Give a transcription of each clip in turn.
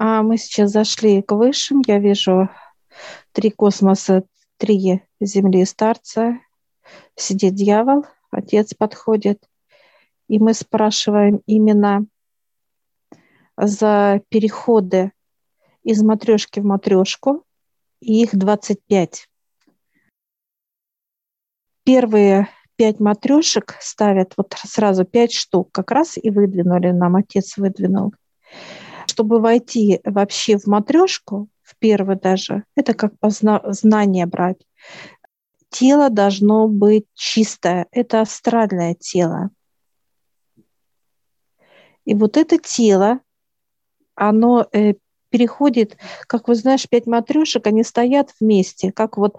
А мы сейчас зашли к высшим. Я вижу три космоса, три земли старца. Сидит дьявол, отец подходит. И мы спрашиваем именно за переходы из матрешки в матрешку. И их 25. Первые пять матрешек ставят, вот сразу пять штук как раз и выдвинули нам, отец выдвинул. Чтобы войти вообще в матрешку, в первый даже, это как знание брать. Тело должно быть чистое, это астральное тело. И вот это тело, оно э, переходит, как вы знаешь, пять матрешек, они стоят вместе, как вот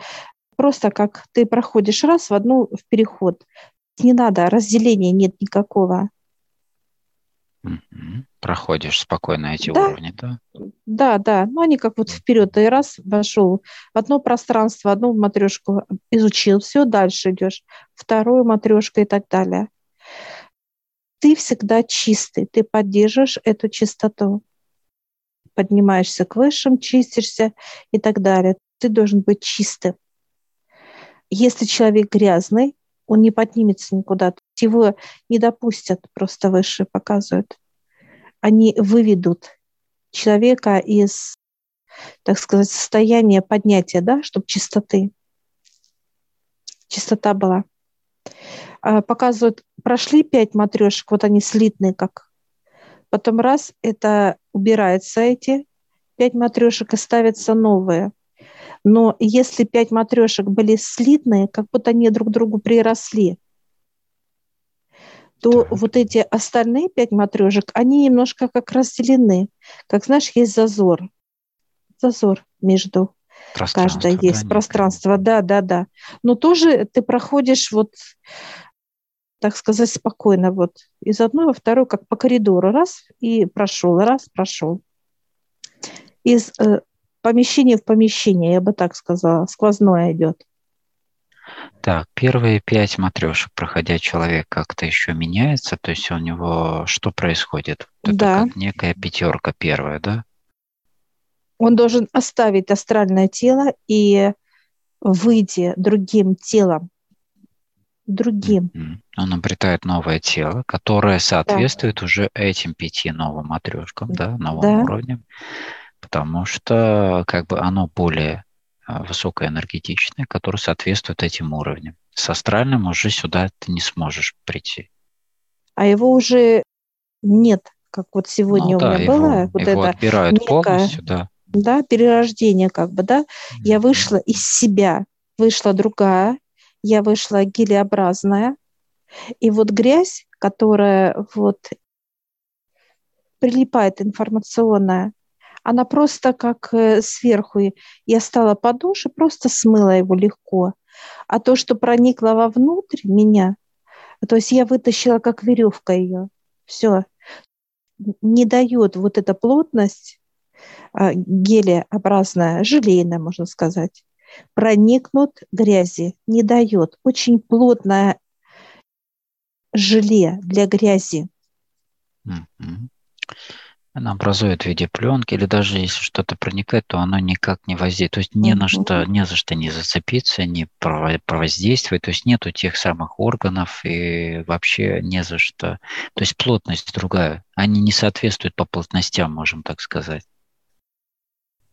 просто как ты проходишь раз в одну в переход. Не надо, разделения нет никакого. Проходишь спокойно эти да. уровни, да? Да, да. Ну, они как вот вперед. Ты раз вошел в одно пространство, одну матрешку изучил, все, дальше идешь. Вторую матрешку и так далее. Ты всегда чистый, ты поддерживаешь эту чистоту. Поднимаешься к высшим, чистишься и так далее. Ты должен быть чистым. Если человек грязный, он не поднимется никуда. Его не допустят, просто выше показывают. Они выведут человека из, так сказать, состояния поднятия, да, чтобы чистоты, чистота была. А, показывают, прошли пять матрешек, вот они слитные как. Потом раз, это убирается эти пять матрешек и ставятся новые. Но если пять матрешек были слитные, как будто они друг другу приросли, то так. вот эти остальные пять матрешек, они немножко как разделены. Как знаешь, есть зазор. Зазор между каждой есть да, пространство, да, да, да. Но тоже ты проходишь вот, так сказать, спокойно вот из одной во вторую, как по коридору, раз и прошел, раз прошел. Из э, помещение в помещение, я бы так сказала, сквозное идет. Так, первые пять матрешек, проходя человек как-то еще меняется, то есть у него что происходит? Это да. как некая пятерка первая, да? Он должен оставить астральное тело и выйти другим телом. Другим. Он обретает новое тело, которое соответствует да. уже этим пяти новым матрешкам, да, новым да. уровням потому что как бы оно более а, высокоэнергетичное, которое соответствует этим уровням. С астральным уже сюда ты не сможешь прийти. А его уже нет, как вот сегодня ну, у да, меня его, было. Вот его это отбирают некое, полностью, да. Да, перерождение как бы, да. Mm-hmm. Я вышла из себя, вышла другая, я вышла гелеобразная. И вот грязь, которая вот прилипает информационная, она просто как э, сверху. Я стала под душ и просто смыла его легко. А то, что проникло вовнутрь меня, то есть я вытащила как веревка ее. Все. Не дает вот эта плотность а, гелеобразная, желейная, можно сказать, проникнут грязи. Не дает. Очень плотное желе для грязи. Mm-hmm она образует в виде пленки, или даже если что-то проникает, то оно никак не воздействует. То есть не на что, не за что не зацепиться, не провоздействовать. То есть нету тех самых органов и вообще не за что. То есть плотность другая. Они не соответствуют по плотностям, можем так сказать.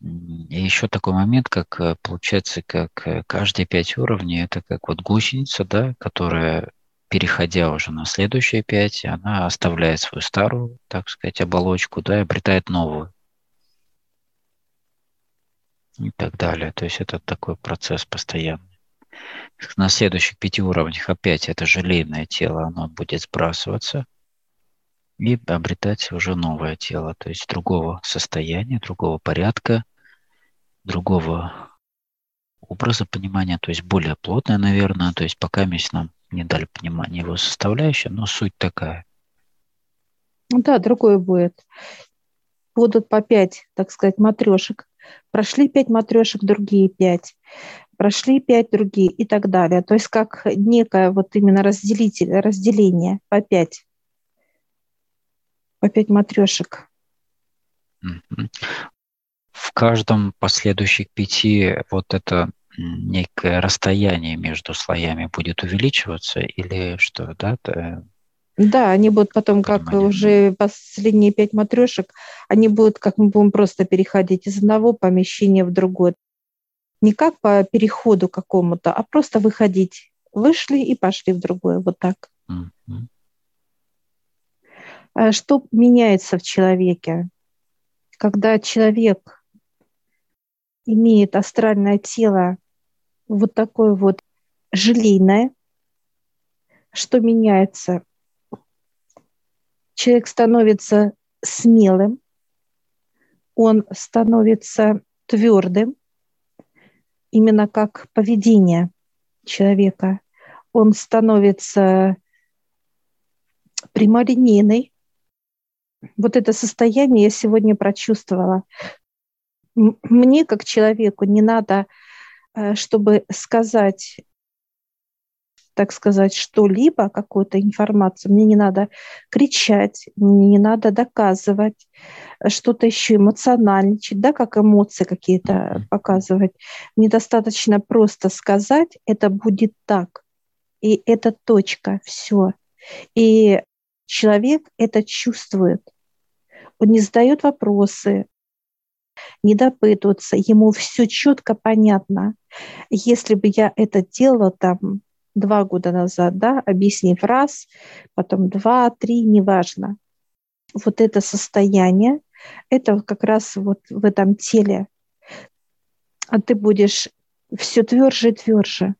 И еще такой момент, как э, получается, как э, каждые пять уровней, это как вот гусеница, да, которая переходя уже на следующие пять, она оставляет свою старую, так сказать, оболочку, да, и обретает новую. И так далее. То есть это такой процесс постоянный. На следующих пяти уровнях опять это желейное тело, оно будет сбрасываться и обретать уже новое тело, то есть другого состояния, другого порядка, другого образа понимания, то есть более плотное, наверное, то есть пока нам не дали понимания его составляющей, но суть такая. Ну да, другое будет. Будут по пять, так сказать, матрешек. Прошли пять матрешек, другие пять. Прошли пять, другие и так далее. То есть как некое вот именно разделитель, разделение по пять. По пять матрешек. В каждом последующих пяти вот это некое расстояние между слоями будет увеличиваться или что, да? Да, они будут потом, как уже последние пять матрешек, они будут, как мы будем просто переходить из одного помещения в другое. Не как по переходу какому-то, а просто выходить. Вышли и пошли в другое, вот так. Mm-hmm. Что меняется в человеке? Когда человек имеет астральное тело вот такое вот желейное, что меняется? Человек становится смелым, он становится твердым, именно как поведение человека. Он становится прямолинейный. Вот это состояние я сегодня прочувствовала. Мне, как человеку, не надо чтобы сказать, так сказать, что-либо, какую-то информацию, мне не надо кричать, мне не надо доказывать, э, что-то еще эмоциональничать, да, как эмоции какие-то показывать. Мне достаточно просто сказать, это будет так. И это точка, все. И человек это чувствует. Он не задает вопросы, не допытываться, ему все четко понятно. Если бы я это делала там два года назад, да, объяснив раз, потом два, три, неважно. Вот это состояние, это как раз вот в этом теле. А ты будешь все тверже и тверже.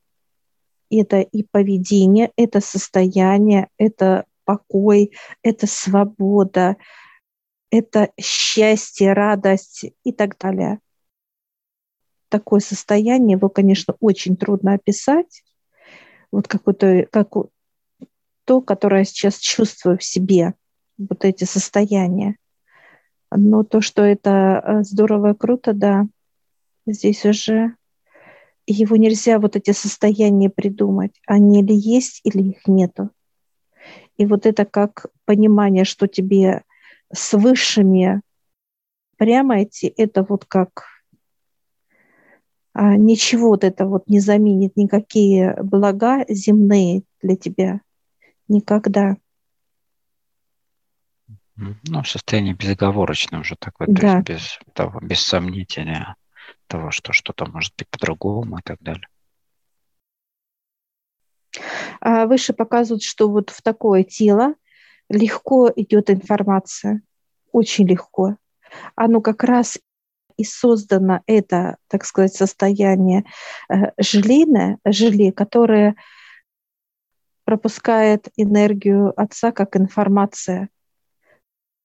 Это и поведение, это состояние, это покой, это свобода, это счастье, радость и так далее. Такое состояние его, конечно, очень трудно описать. Вот какое-то, как то, которое я сейчас чувствую в себе, вот эти состояния. Но то, что это э, здорово и круто, да, здесь уже его нельзя вот эти состояния придумать. Они или есть, или их нету. И вот это как понимание, что тебе с высшими прямо идти, это вот как а, ничего вот это вот не заменит никакие блага земные для тебя никогда. Ну, состояние безоговорочное уже такое, да. то есть без, того, без сомнения того, что что-то может быть по-другому и так далее. А выше показывают, что вот в такое тело легко идет информация, очень легко. Оно как раз и создано это, так сказать, состояние э, желейное, желе, которое пропускает энергию отца как информация.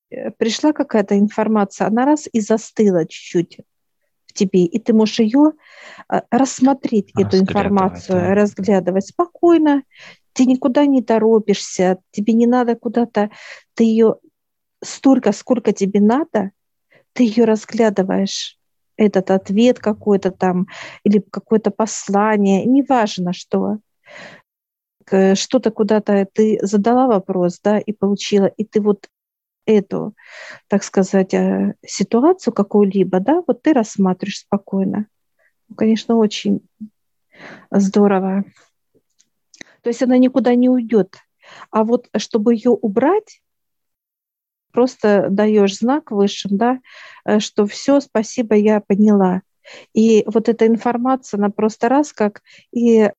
Э, пришла какая-то информация, она раз и застыла чуть-чуть в тебе, и ты можешь ее э, рассмотреть, эту информацию, да. разглядывать спокойно, ты никуда не торопишься, тебе не надо куда-то, ты ее столько, сколько тебе надо, ты ее разглядываешь, этот ответ какой-то там, или какое-то послание, неважно что. Что-то куда-то ты задала вопрос, да, и получила, и ты вот эту, так сказать, э, ситуацию какую-либо, да, вот ты рассматриваешь спокойно. Ну, конечно, очень здорово. То есть она никуда не уйдет. А вот чтобы ее убрать, просто даешь знак высшим, да, э, что все, спасибо, я поняла. И вот эта информация, она просто раз как и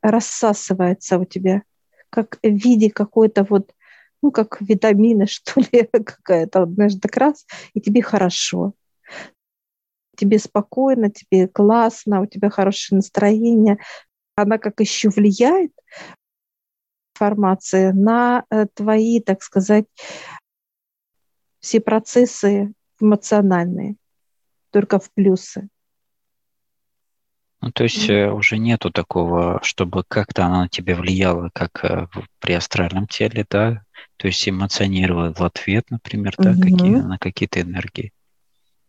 рассасывается у тебя, как в виде какой-то вот, ну, как витамины, что ли, какая-то, знаешь, так раз, и тебе хорошо. Тебе спокойно, тебе классно, у тебя хорошее настроение, она как еще влияет информация на э, твои, так сказать, все процессы эмоциональные, только в плюсы. Ну, то есть mm уже нету такого, чтобы как-то она на тебя влияла, как э, при астральном теле, да? То есть эмоционировала в ответ, например, да, mm-hmm. какие, на какие-то энергии.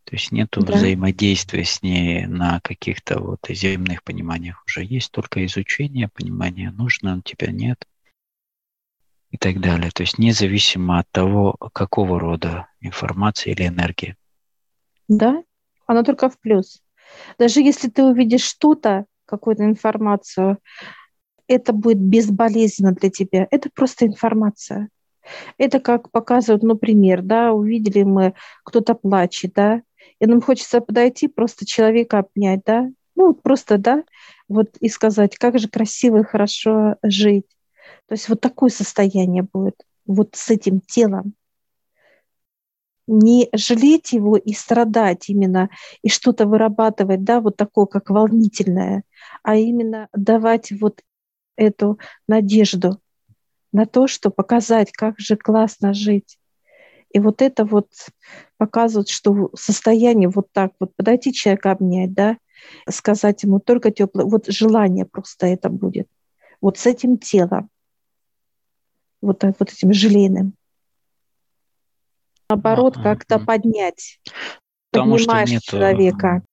То есть нет да. взаимодействия с ней на каких-то вот земных пониманиях уже есть, только изучение, понимание, нужно, тебя нет и так далее. То есть независимо от того, какого рода информация или энергия. Да, оно только в плюс. Даже если ты увидишь что-то, какую-то информацию, это будет безболезненно для тебя. Это просто информация. Это как показывают, ну, пример, да, увидели мы, кто-то плачет, да, и нам хочется подойти, просто человека обнять, да, ну, просто, да, вот и сказать, как же красиво и хорошо жить. То есть вот такое состояние будет, вот с этим телом. Не жалеть его и страдать именно, и что-то вырабатывать, да, вот такое, как волнительное, а именно давать вот эту надежду на то, что показать, как же классно жить. И вот это вот показывает, что состояние вот так вот, подойти человека обнять, да, сказать ему только теплое, вот желание просто это будет. Вот с этим телом, вот, вот этим желейным. Наоборот, ага. как-то поднять. Потому Поднимаешь что нету, человека.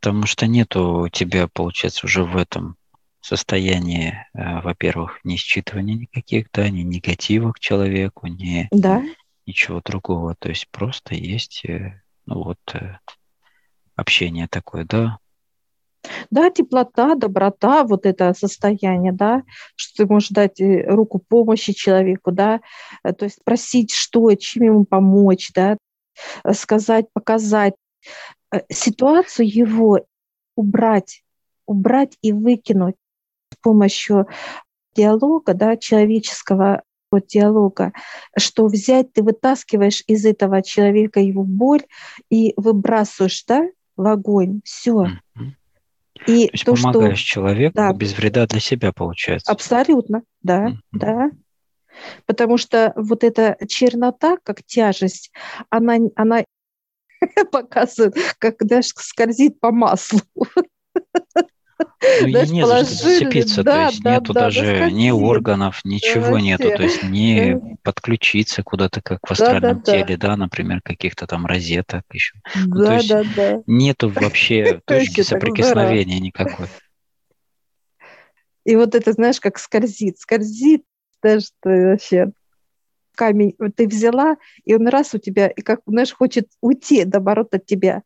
Потому что нету у тебя, получается, уже в этом состоянии, э, во-первых, не считывания никаких, да, ни негатива к человеку, ни да. ничего другого. То есть просто есть, э, ну вот, э, общение такое, да? Да, теплота, доброта, вот это состояние, да, что ты можешь дать руку помощи человеку, да, то есть просить, что, чем ему помочь, да, сказать, показать, ситуацию его убрать, убрать и выкинуть помощью диалога, да, человеческого вот диалога, что взять, ты вытаскиваешь из этого человека его боль и выбрасываешь, да, в огонь. Все. И то, есть то помогаешь что... человеку да. без вреда для себя, получается. Абсолютно, да, mm-hmm. да. Потому что вот эта чернота, как тяжесть, она, она показывает, как даже скользит по маслу. Ну, Знаешь, не за что зацепиться, да, то есть да, нету да, даже да, ни органов, ничего да, нету, то есть не да. подключиться куда-то, как в астральном да, да, теле, да. да, например, каких-то там розеток еще. Да, ну, то есть да, да. нету вообще точки соприкосновения никакой. И вот это, знаешь, как скользит, скользит, даже вообще камень ты взяла, и он раз у тебя, и как, знаешь, хочет уйти, наоборот, от тебя.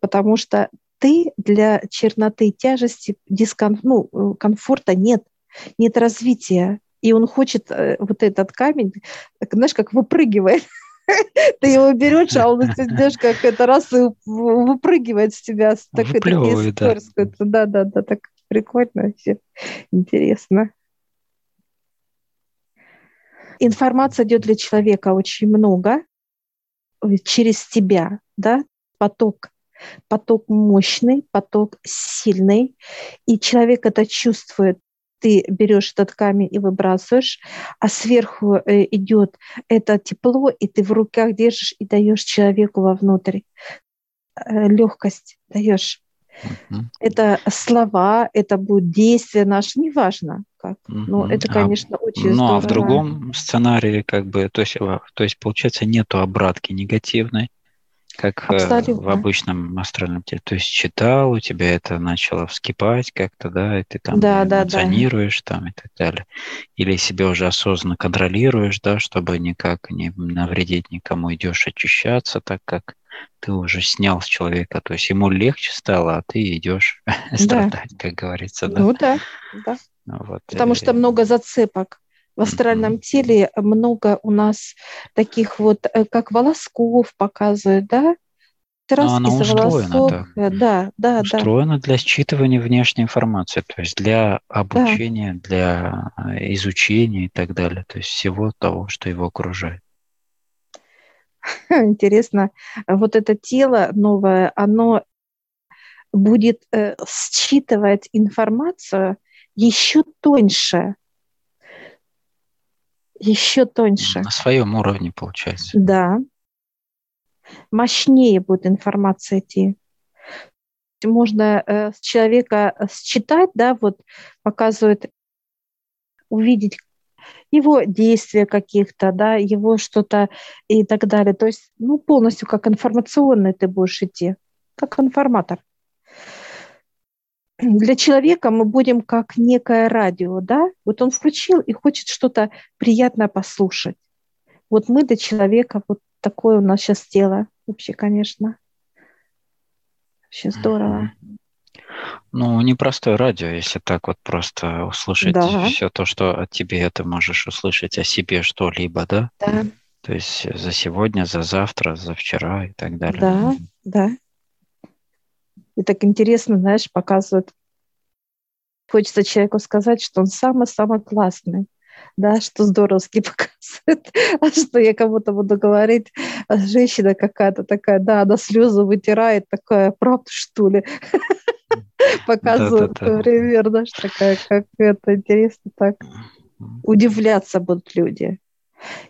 Потому что ты для черноты тяжести, диском, ну, э, комфорта нет, нет развития. И он хочет э, вот этот камень, знаешь, как выпрыгивает. Ты его берешь, а он, знаешь, как это раз и выпрыгивает с тебя. Так, Выплевывает, да. Да, да, да, так прикольно вообще. Интересно. Информация идет для человека очень много через тебя, да, поток поток мощный, поток сильный, и человек это чувствует. Ты берешь этот камень и выбрасываешь, а сверху э, идет это тепло, и ты в руках держишь и даешь человеку вовнутрь. Э, Легкость даешь. Uh-huh. Это слова, это будет действие наше, неважно как. Uh-huh. Но это, а конечно, а, очень ну, здорово. Ну, а в другом сценарии, как бы, то есть, то есть, получается, нету обратки негативной, как э, Абсолютно. в обычном астральном теле. То есть читал, у тебя это начало вскипать как-то, да, и ты там да, эмоционируешь да, да. там и так далее. Или себя уже осознанно контролируешь, да, чтобы никак не навредить никому, идешь очищаться, так как ты уже снял с человека, то есть ему легче стало, а ты идешь да. страдать, как говорится, да. Ну да, да. Вот. Потому что много зацепок в астральном теле много у нас таких вот, э, как волосков показывает, да? Раз Но она устроена волосок. Э, да, да, устроена да. для считывания внешней информации, то есть для обучения, да. для э, изучения и так далее, то есть всего того, что его окружает. Интересно, вот это тело новое, оно будет считывать информацию еще тоньше, еще тоньше. На своем уровне, получается. Да. Мощнее будет информация идти. Можно э, человека э, считать, да, вот показывает, увидеть его действия каких-то, да, его что-то и так далее. То есть, ну, полностью как информационный ты будешь идти, как информатор для человека мы будем как некое радио, да? Вот он включил и хочет что-то приятное послушать. Вот мы для человека, вот такое у нас сейчас тело. вообще, конечно. Вообще здорово. Ну, непростое радио, если так вот просто услышать Да. все то, что от тебе ты можешь услышать о себе что-либо, да? Да, То есть за сегодня, за завтра, за вчера и так далее. да, да. И так интересно, знаешь, показывают. Хочется человеку сказать, что он самый-самый классный. Да, что здоровски показывает. А что я кому-то буду говорить, а женщина какая-то такая, да, она слезы вытирает, такая, правда, что ли? Показывает, например, знаешь, такая, как это интересно так. Удивляться будут люди.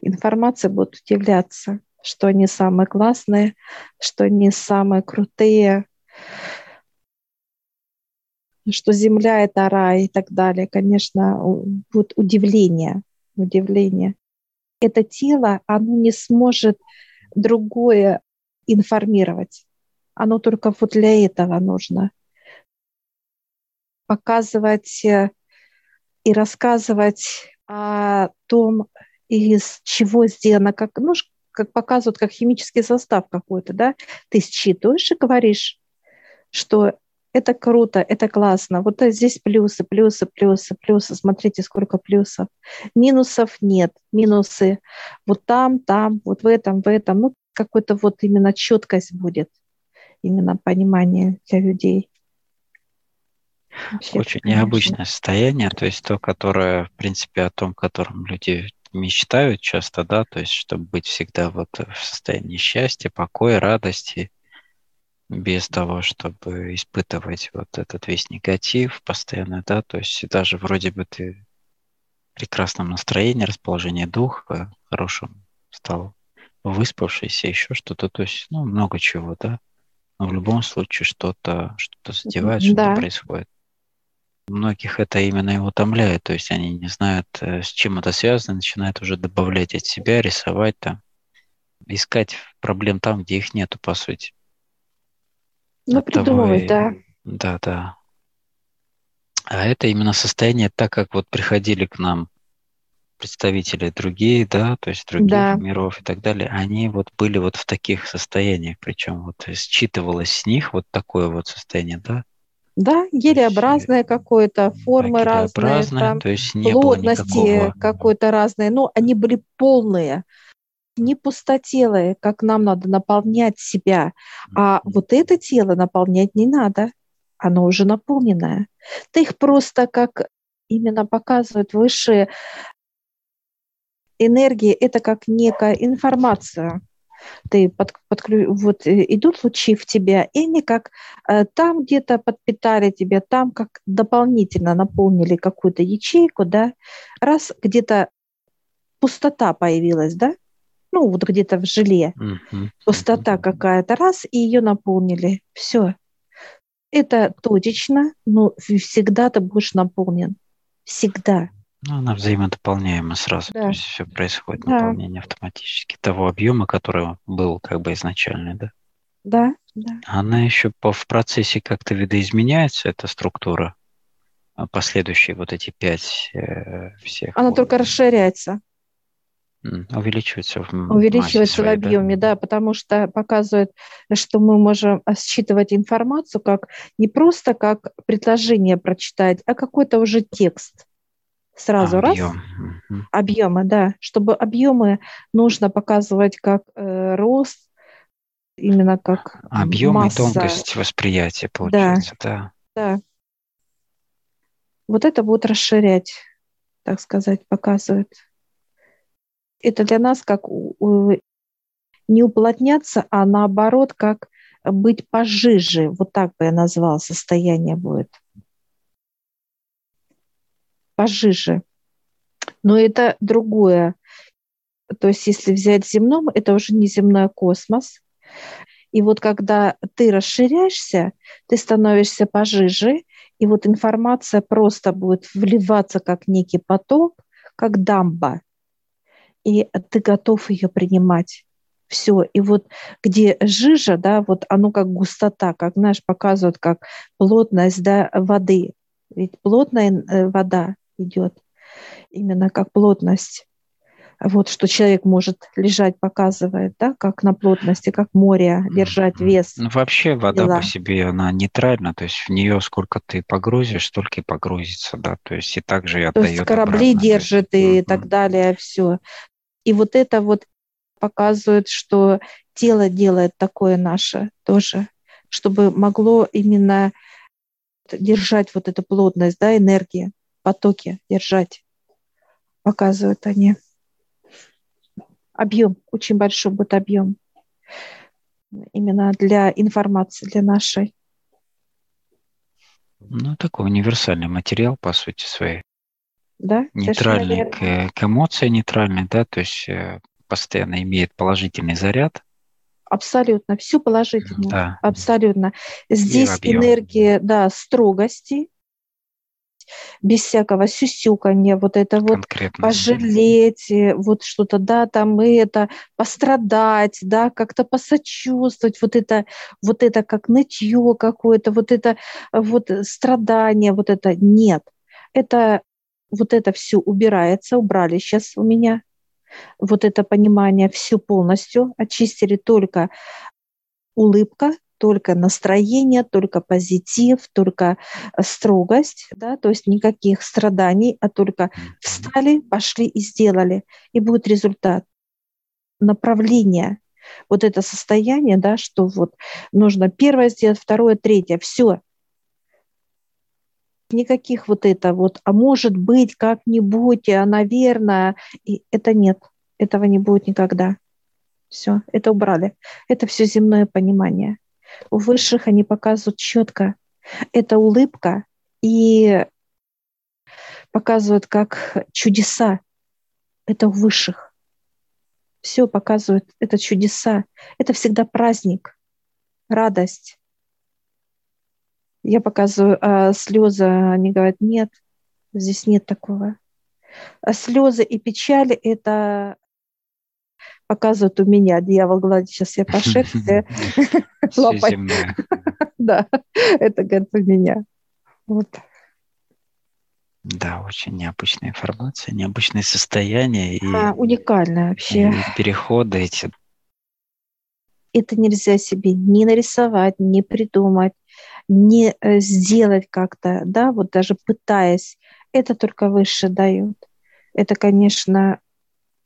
Информация будут удивляться, что они самые классные, что они самые крутые, что Земля — это рай и так далее. Конечно, будет удивление, удивление. Это тело, оно не сможет другое информировать. Оно только вот для этого нужно. Показывать э, и рассказывать о том, из чего сделано, как, ну, как показывают, как химический состав какой-то, да, ты считываешь и говоришь, что это круто, это классно, вот здесь плюсы, плюсы, плюсы, плюсы, смотрите, сколько плюсов. Минусов нет, минусы вот там, там, вот в этом, в этом, ну, какой-то вот именно четкость будет, именно понимание для людей. Вообще, Очень конечно. необычное состояние, то есть то, которое, в принципе, о том, котором люди мечтают часто, да, то есть чтобы быть всегда вот в состоянии счастья, покоя, радости, без того, чтобы испытывать вот этот весь негатив постоянно, да, то есть даже вроде бы ты в прекрасном настроении, расположении духа, хорошем стал, выспавшийся, еще что-то, то есть, ну, много чего, да, но в любом случае что-то что задевает, что-то Да. происходит. Многих это именно и утомляет, то есть они не знают, э, с чем это связано, начинают уже добавлять от себя, рисовать там, искать проблем там, где их нету, по сути. Ну, придумывать, и- да. Да, да. А это именно состояние, так как вот приходили к нам представители другие, да, то есть других Да. миров и так далее, они вот были вот в таких состояниях, причем вот считывалось с них вот такое вот состояние, да, Да, елеобразное какое-то, формы да, разные, там, то есть не плотности какой-то разные. Ну, они были полные, не пустотелые, как нам надо наполнять себя. А вот это тело наполнять не надо. Оно уже наполненное. Ты их просто как именно показывают высшие энергии, это как некая информация. Ты под, подклю- вот э, идут лучи в тебя, и они как э, там где-то подпитали тебя, там как дополнительно наполнили какую-то ячейку, да, раз где-то пустота появилась, да, ну вот где-то в желе, Мгм, пустота какая-то, раз, и ее наполнили. Все. Это точечно, но всегда ты будешь наполнен. Всегда. Ну, она взаимодополняема сразу, то Да. есть все происходит Да. наполнение автоматически того объема, который был как бы изначальный, да. Да, да. Она еще по, в процессе как-то видоизменяется, эта структура, а последующие вот эти пять э, всех. Она вот, только расширяется, увеличивается в увеличивается в своей, да? объеме, да, потому что показывает, что мы можем а, считывать информацию как не просто как предложение прочитать, а какой-то уже текст. Сразу раз. Объем. Мгм. Объемы, да. Чтобы объемы нужно показывать как э, рост, именно как Объем и масса. тонкость восприятия получается, да. Да. Вот это будет расширять, так сказать, показывает. Это для нас как не уплотняться, а наоборот, как быть пожиже. Вот так бы я назвала состояние будет. Пожиже. Но это другое. То есть если взять земном, это уже не земной космос. И вот когда ты расширяешься, ты становишься пожиже, и вот информация просто будет вливаться как некий поток, как дамба, и ты готов ее принимать. Все. И вот где жижа, да, вот оно как густота, как, знаешь, показывают, как плотность да, воды. Ведь плотная э, вода идет именно как плотность вот что человек может лежать, показывает, да, как на плотности, как море, держать вес. Ну, вообще вода дела. по себе, она нейтральна, то есть в нее сколько ты погрузишь, столько и погрузится, да, то есть и также и отдает То есть корабли обратно, держит и угу. так далее, все. И вот это вот показывает, что тело делает такое наше тоже, чтобы могло именно держать вот эту плотность, да, энергии, потоки держать, показывают они объем, очень большой будет объем именно для информации, для нашей. Ну, такой универсальный материал, по сути своей. Да, нейтральный к, к эмоции, нейтральный, да, то есть э, постоянно имеет положительный заряд. Абсолютно, все положительно. Да. Абсолютно. Здесь энергия, да, строгости, без всякого сюсюканья, вот это вот Конкретно. пожалеть, э, вот что-то, да, там это, пострадать, да, как-то посочувствовать, вот это, вот это как нытье какое-то, вот это вот страдание, вот это нет. Это вот это все убирается, убрали сейчас у меня, вот это понимание все полностью, очистили только улыбка, только настроение, только позитив, только э, строгость, да, то есть никаких страданий, а только встали, пошли и сделали, и будет результат. Направление, вот это состояние, да, что вот нужно первое сделать, второе, третье, все. Никаких вот это вот, а может быть, как-нибудь, а наверное, и это нет, этого не будет никогда. Все, это убрали. Это все земное понимание. У высших они показывают четко. Это улыбка и показывают как чудеса. Это у высших. Все показывают, это чудеса. Это всегда праздник, радость. Я показываю а слезы, они говорят, нет, здесь нет такого. А слезы и печали – это показывают у меня. Дьявол гладит, сейчас я по шерсти лапать. Да, это говорит у меня. Вот. Да, очень необычная информация, необычное состояние. И, а, уникальное вообще. И переходы эти. Это нельзя себе не нарисовать, не придумать, не э, сделать как-то, да, вот даже пытаясь. Это только выше дают. Это, конечно,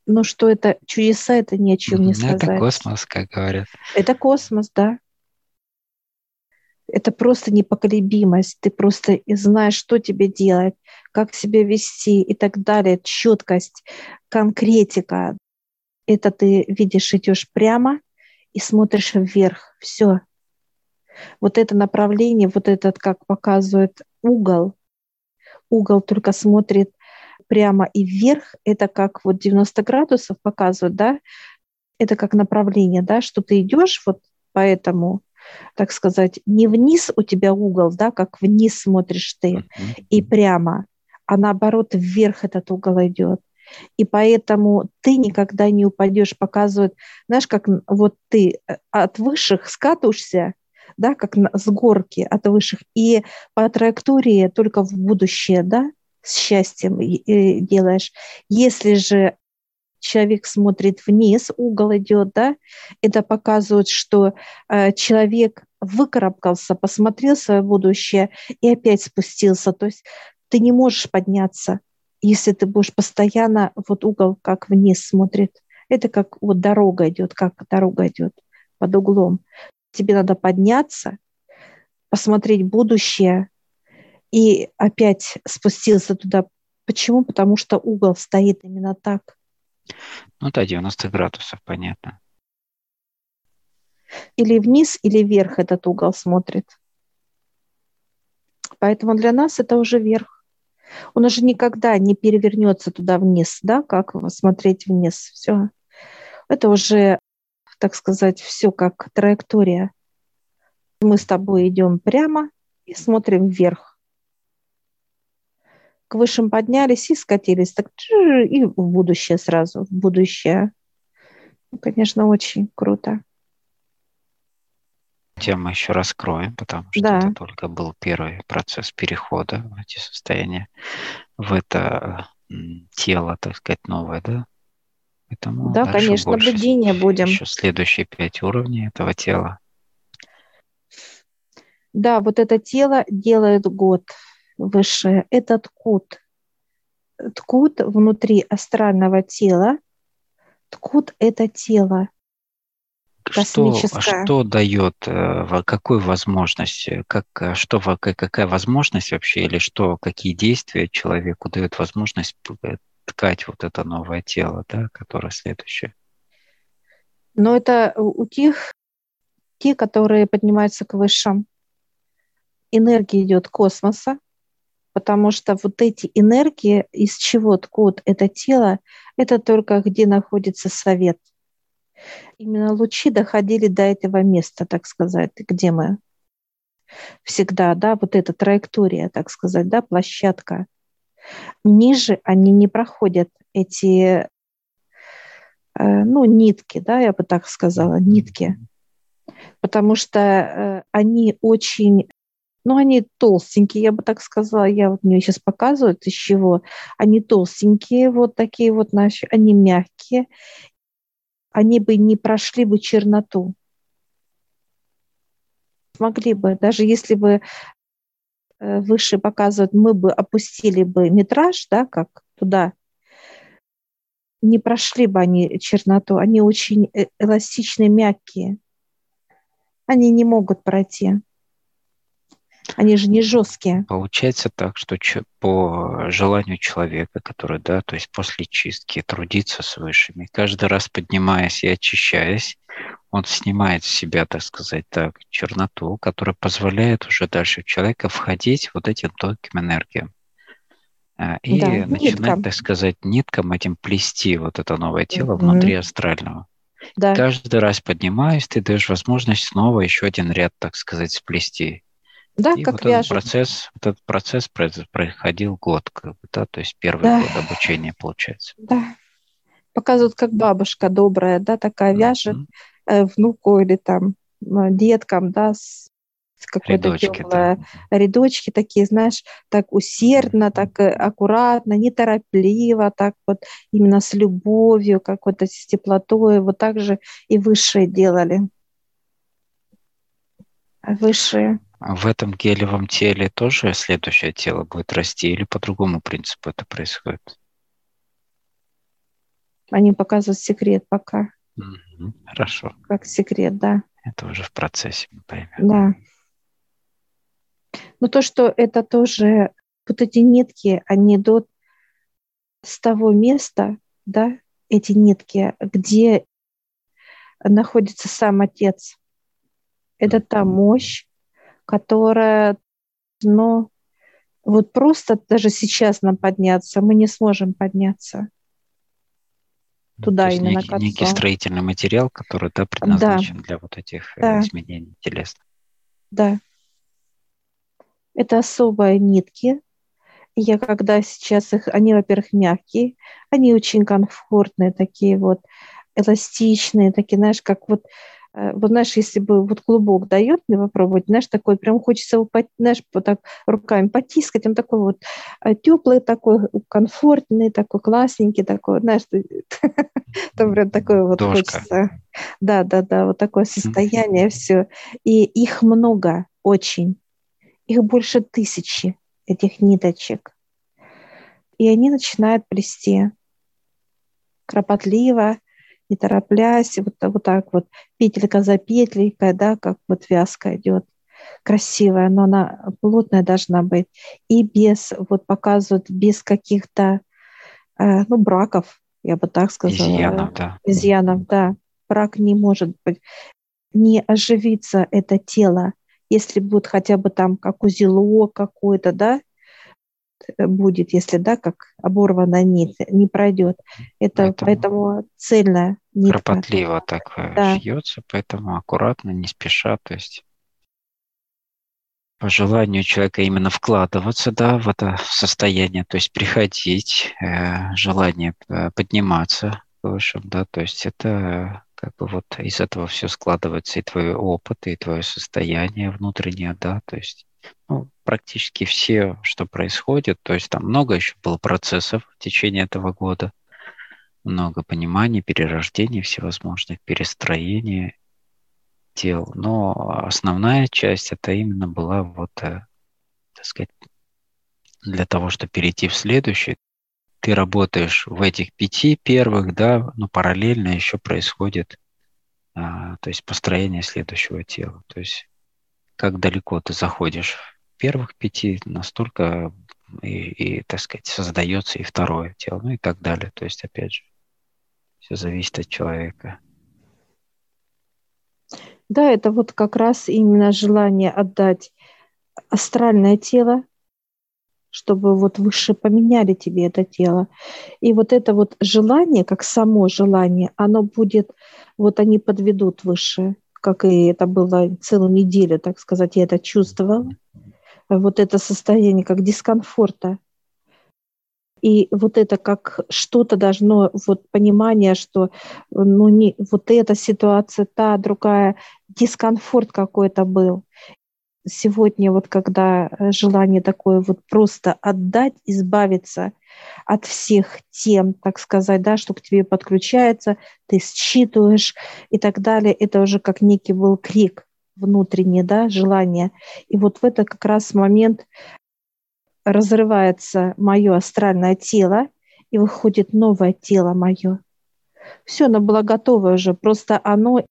ну что это чудеса, это ни о чем не сказать. Это космос, как говорят. Это космос, да. Это просто непоколебимость. Ты просто знаешь, что тебе делать, как себя вести и так далее. Четкость, конкретика. Это ты видишь, идешь прямо и смотришь вверх. Все. Вот это направление, вот этот, как показывает угол, угол только смотрит прямо и вверх, это как вот 90 градусов показывают, да, это как направление, да, что ты идешь вот по этому, так сказать, не вниз у тебя угол, да, как вниз смотришь ты и прямо, а наоборот вверх этот угол идет. И поэтому ты никогда не упадешь, показывают, знаешь, как вот ты э, от высших скатываешься, да, как с горки от высших, и по траектории только в будущее, да, с счастьем делаешь. Если же человек смотрит вниз, угол идет, да, это показывает, что э, человек выкарабкался, посмотрел свое будущее и опять спустился. То есть ты не можешь подняться, если ты будешь постоянно вот угол как вниз смотрит. Это как вот дорога идет, как дорога идет под углом. Тебе надо подняться, посмотреть будущее, и опять спустился туда. Почему? Потому что угол стоит именно так. Ну да, 90 градусов, понятно. Или вниз, или вверх этот угол смотрит. Поэтому для нас это уже вверх. Он уже никогда не перевернется туда вниз, да, как смотреть вниз. Все. Это уже, так сказать, все как траектория. Мы с тобой идем прямо и смотрим вверх к высшим поднялись и скатились, так и в будущее сразу, в будущее. Ну, конечно, очень круто. Тему еще раскроем, потому что да. это только был первый процесс перехода в эти состояния, в это тело, так сказать, новое, да? Поэтому да, конечно, больше, наблюдение будем. Еще следующие пять уровней этого тела. Да, вот это тело делает год высшее. Этот кут, ткут внутри астрального тела, ткут это тело космическое. Что, что дает, э, какую возможность, как, э, что, какая возможность вообще, или что, какие действия человеку дают возможность ткать вот это новое тело, да, которое следующее? Но это у тех, те, которые поднимаются к высшим. Энергия идет космоса, потому что вот эти энергии, из чего ткут это тело, это только где находится совет. Именно лучи доходили до этого места, так сказать, где мы всегда, да, вот эта траектория, так сказать, да, площадка. Ниже они не проходят эти, э, ну, нитки, да, я бы так сказала, нитки, потому что э, они очень ну, они толстенькие, я бы так сказала. Я вот мне сейчас показывают, из чего. Они толстенькие, вот такие вот наши, они мягкие. Они бы не прошли бы черноту. Смогли бы, даже если бы выше показывают, мы бы опустили бы метраж, да, как туда, не прошли бы они черноту. Они очень э, эластичные, мягкие. Они не могут пройти. Они же не жесткие. Получается так, что по желанию человека, который, да, то есть после чистки трудится с высшими, каждый раз поднимаясь и очищаясь, он снимает с себя, так сказать, так, черноту, которая позволяет уже дальше человека входить вот этим тонким энергиям. А, и да, начинать, ниткам. так сказать, ниткам этим плести вот это новое тело mm-hmm. внутри астрального. Да. Каждый раз поднимаясь, ты даешь возможность снова еще один ряд, так сказать, сплести. Да, и как вот вяжет. Этот процесс, этот процесс проходил год, как бы, да, то есть первый да. год обучения получается. Да. Показывают, как бабушка добрая, да, такая mm-hmm. вяжет э, внуку или там э, деткам, да, с, какой-то рядочки, да. рядочки такие, знаешь, так усердно, mm-hmm. так э, аккуратно, неторопливо, так вот именно с любовью, как вот с теплотой, вот так же и высшие делали. Высшие. А в этом гелевом теле тоже следующее тело будет расти или по другому принципу это происходит? Они показывают секрет пока. Угу, хорошо. Как секрет, да. Это уже в процессе мы поймем. Да. Но то, что это тоже, вот эти нитки, они идут с того места, да, эти нитки, где находится сам Отец. Это та мощь, которая, ну, вот просто даже сейчас нам подняться, мы не сможем подняться туда именно некий, к некий строительный материал, который да, предназначен да. для вот этих э, да. изменений телесных. Да. Это особые нитки. Я когда сейчас их, они, во-первых, мягкие, они очень комфортные, такие вот эластичные, такие, знаешь, как вот вот знаешь, если бы вот клубок дает мне попробовать, знаешь, такой, прям хочется его, знаешь, вот так руками потискать, он такой вот э, теплый, такой комфортный, такой классненький, такой, знаешь, там прям такое вот хочется. Да, да, да, вот такое состояние, все. И их много, очень. Их больше тысячи, этих ниточек. И они начинают плести кропотливо, не тороплясь, вот, вот так вот, петелька за петлей, да, как вот вязка идет, красивая, но она плотная должна быть. И без, вот показывают, без каких-то, э, ну, браков, я бы так сказала. Изъянов, да. Изъянов, да. Брак не может быть. Не оживится это тело, если будет хотя бы там как узелок какой-то, да, будет, если да, как оборванная нить, не пройдет. Это поэтому, поэтому цельная нитка. Кропотливо так э, да. шьется, поэтому аккуратно, не спеша, то есть по желанию человека именно вкладываться да, в это состояние, то есть приходить, э, желание э, подниматься выше, да, то есть это как бы вот из этого все складывается и твой опыт, и твое состояние внутреннее, да, то есть ну, практически все, что происходит, то есть там много еще было процессов в течение этого года, много пониманий, перерождений всевозможных, перестроений тел. Но основная часть это именно была вот, э, так сказать, для того, чтобы перейти в следующий, ты работаешь в этих пяти первых, да, но параллельно еще происходит, а, то есть построение следующего тела. То есть как далеко ты заходишь в первых пяти, настолько и, и, так сказать, создается и второе тело, ну и так далее. То есть, опять же, все зависит от человека. Да, это вот как раз именно желание отдать астральное тело, чтобы вот выше поменяли тебе это тело. И вот это вот желание, как само желание, оно будет, вот они подведут выше, как и это было целую неделю, так сказать, я это чувствовала. Вот это состояние как дискомфорта. И вот это как что-то должно, вот понимание, что ну, не, вот эта ситуация, та, другая, дискомфорт какой-то был. Сегодня вот когда желание такое вот просто отдать, избавиться от всех тем, так сказать, да, что к тебе подключается, ты считываешь и так далее, это уже как некий был крик внутренний, да, желание. И вот в это как раз момент разрывается мое астральное тело, и выходит новое тело мое. Все, оно было готово уже, просто оно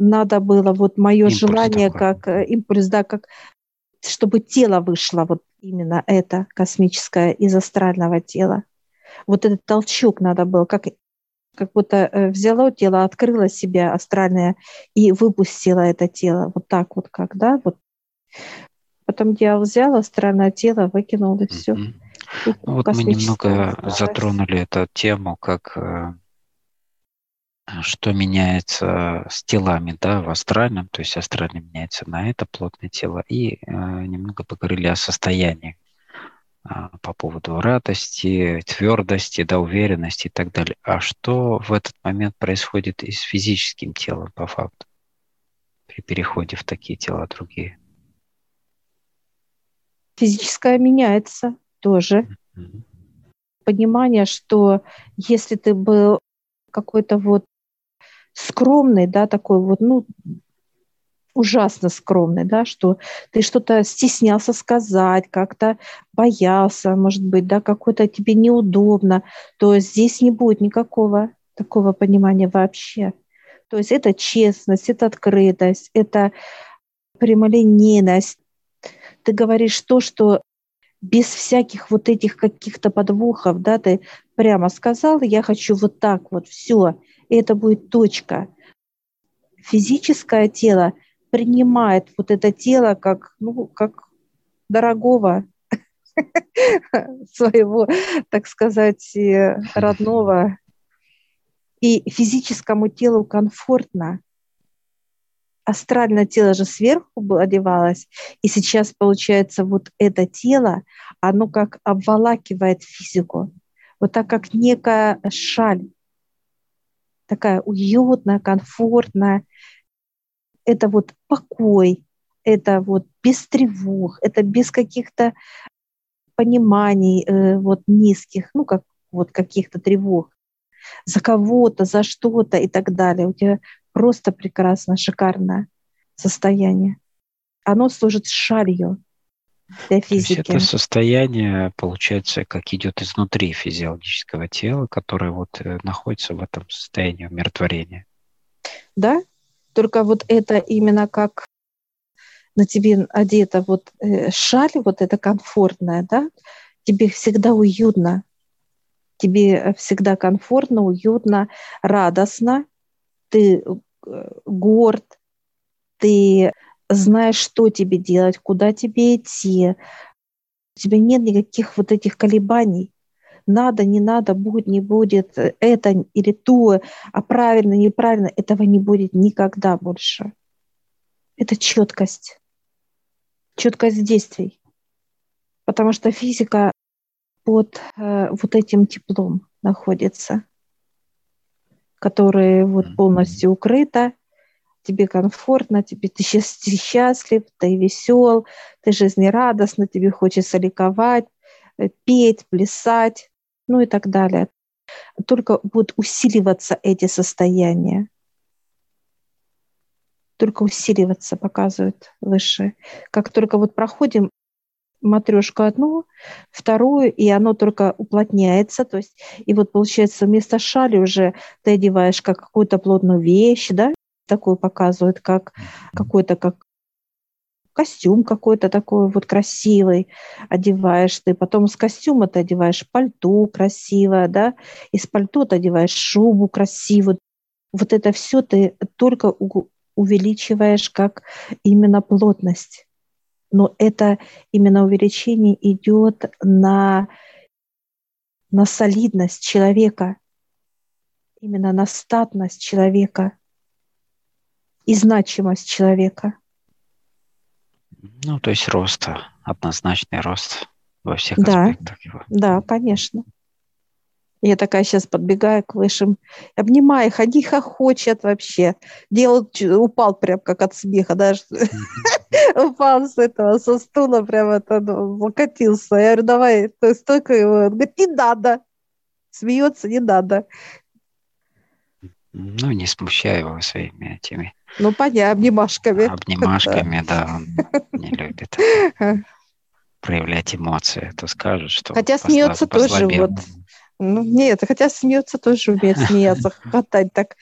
надо было вот мое импульс желание такой. как э, импульс, да, как чтобы тело вышло, вот именно это космическое из астрального тела. Вот этот толчок надо было, как, как будто э, взяло тело, открыло себя астральное и выпустило это тело. Вот так вот как, да, вот Потом дьявол взял астральное тело, выкинул, и все. Mm-hmm. Ну, вот мы немного затронули эту тему, как э, что меняется с телами, да, в астральном, то есть астральное меняется на это плотное тело, и э, немного поговорили о состоянии э, по поводу радости, твердости, да, уверенности и так далее. А что в этот момент происходит и с физическим телом по факту при переходе в такие тела другие? физическое меняется тоже. Понимание, что если ты был какой-то вот скромный, да, такой вот, ну, ужасно скромный, да, что ты что-то стеснялся сказать, как-то боялся, может быть, да, какое-то тебе неудобно, то здесь не будет никакого такого понимания вообще. То есть это честность, это открытость, это прямолинейность, ты говоришь то, что без всяких вот этих каких-то подвохов, да, ты прямо сказал, я хочу вот так вот, все, и это будет точка. Физическое тело принимает вот это тело как, ну, как дорогого своего, так сказать, э, родного. И физическому телу комфортно астральное тело же сверху одевалось, и сейчас, получается, вот это тело, оно как обволакивает физику, вот так как некая шаль, такая уютная, комфортная. Это вот покой, это вот без тревог, это без каких-то пониманий э, вот низких, ну как вот каких-то тревог за кого-то, за что-то и так далее. У тебя просто прекрасно, шикарное состояние. Оно служит шалью для физики. То есть это состояние, получается, как идет изнутри физиологического тела, которое вот э, находится в этом состоянии умиротворения. Да, только вот это именно как на тебе одета вот э, шаль, вот это комфортная, да, тебе всегда уютно, тебе всегда комфортно, уютно, радостно, ты горд, ты знаешь, что тебе делать, куда тебе идти. У тебя нет никаких вот этих колебаний. Надо, не надо, будет, не будет, это или то, а правильно, неправильно, этого не будет никогда больше. Это четкость, четкость действий. Потому что физика под э, вот этим теплом находится которое вот полностью укрыто, тебе комфортно, тебе ты счастлив, ты весел, ты жизнерадостный, тебе хочется ликовать, э, петь, плясать, ну и так далее. только будут усиливаться эти состояния. Только усиливаться показывают выше. Как только вот проходим матрешку одну, вторую, и оно только уплотняется. То есть, и вот получается вместо шали уже ты одеваешь как какую-то плотную вещь, да, такую показывают, как какой-то как костюм какой-то такой вот красивый одеваешь ты, потом с костюма ты одеваешь пальто красивое, да, из пальто ты одеваешь шубу красивую. Вот это все ты только увеличиваешь как именно плотность. Но это именно увеличение идет на, на солидность человека, именно на статность человека и значимость человека. Ну, то есть рост, однозначный рост во всех да, аспектах его. Да, конечно. Я такая сейчас подбегаю к высшим, обнимаю их, они хохочет вообще. Делают, упал прям как от смеха, даже упал с этого, со стула прям это, ну, закатился. Я говорю, давай, стойка его. Он говорит, не надо. Смеется, не надо. Ну, не смущай его своими этими ну, понятно, обнимашками. Обнимашками, да, он не любит проявлять эмоции. То скажет, что Хотя смеется тоже вот. Ну, нет, хотя смеется тоже умеет смеяться, хохотать так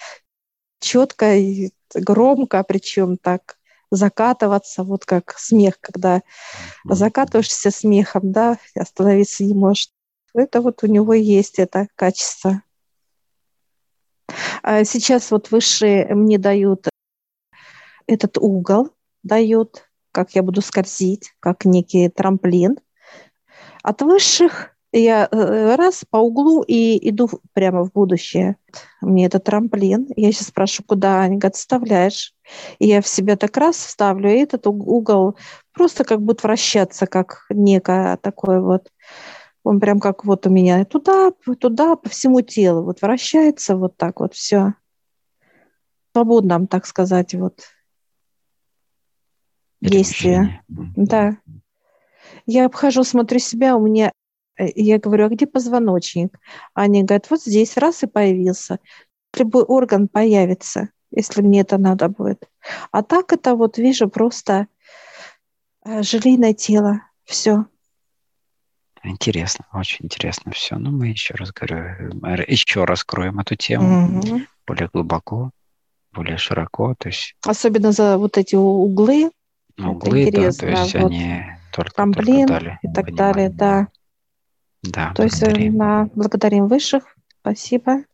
четко и громко, причем так закатываться, вот как смех, когда закатываешься смехом, да, остановиться не можешь. Это вот у него есть это качество. А сейчас вот высшие мне дают этот угол дает, как я буду скользить, как некий трамплин. От высших я э, раз по углу и иду прямо в будущее. Мне это трамплин. Я сейчас спрашиваю, куда? Они говорят, вставляешь. И я в себя так раз вставлю, и этот угол просто как будет вращаться, как некое такое вот. Он прям как вот у меня туда, туда, по всему телу. Вот вращается вот так вот все. Свободном, так сказать, вот действия. Да. Я обхожу, смотрю себя, у меня, э, я говорю, а где позвоночник? Они говорят, вот здесь, раз и появился. Любой орган появится, если мне это надо будет. А так это вот вижу просто э, желейное тело, все. Интересно, очень интересно все. Ну, мы еще раз говорю, э, еще раскроем эту тему угу. более глубоко, более широко. То есть... Особенно за вот эти углы, углы, да, то есть вот они только, трамплин только дали и так далее, да. Да, то благодарим. есть на, благодарим высших, спасибо.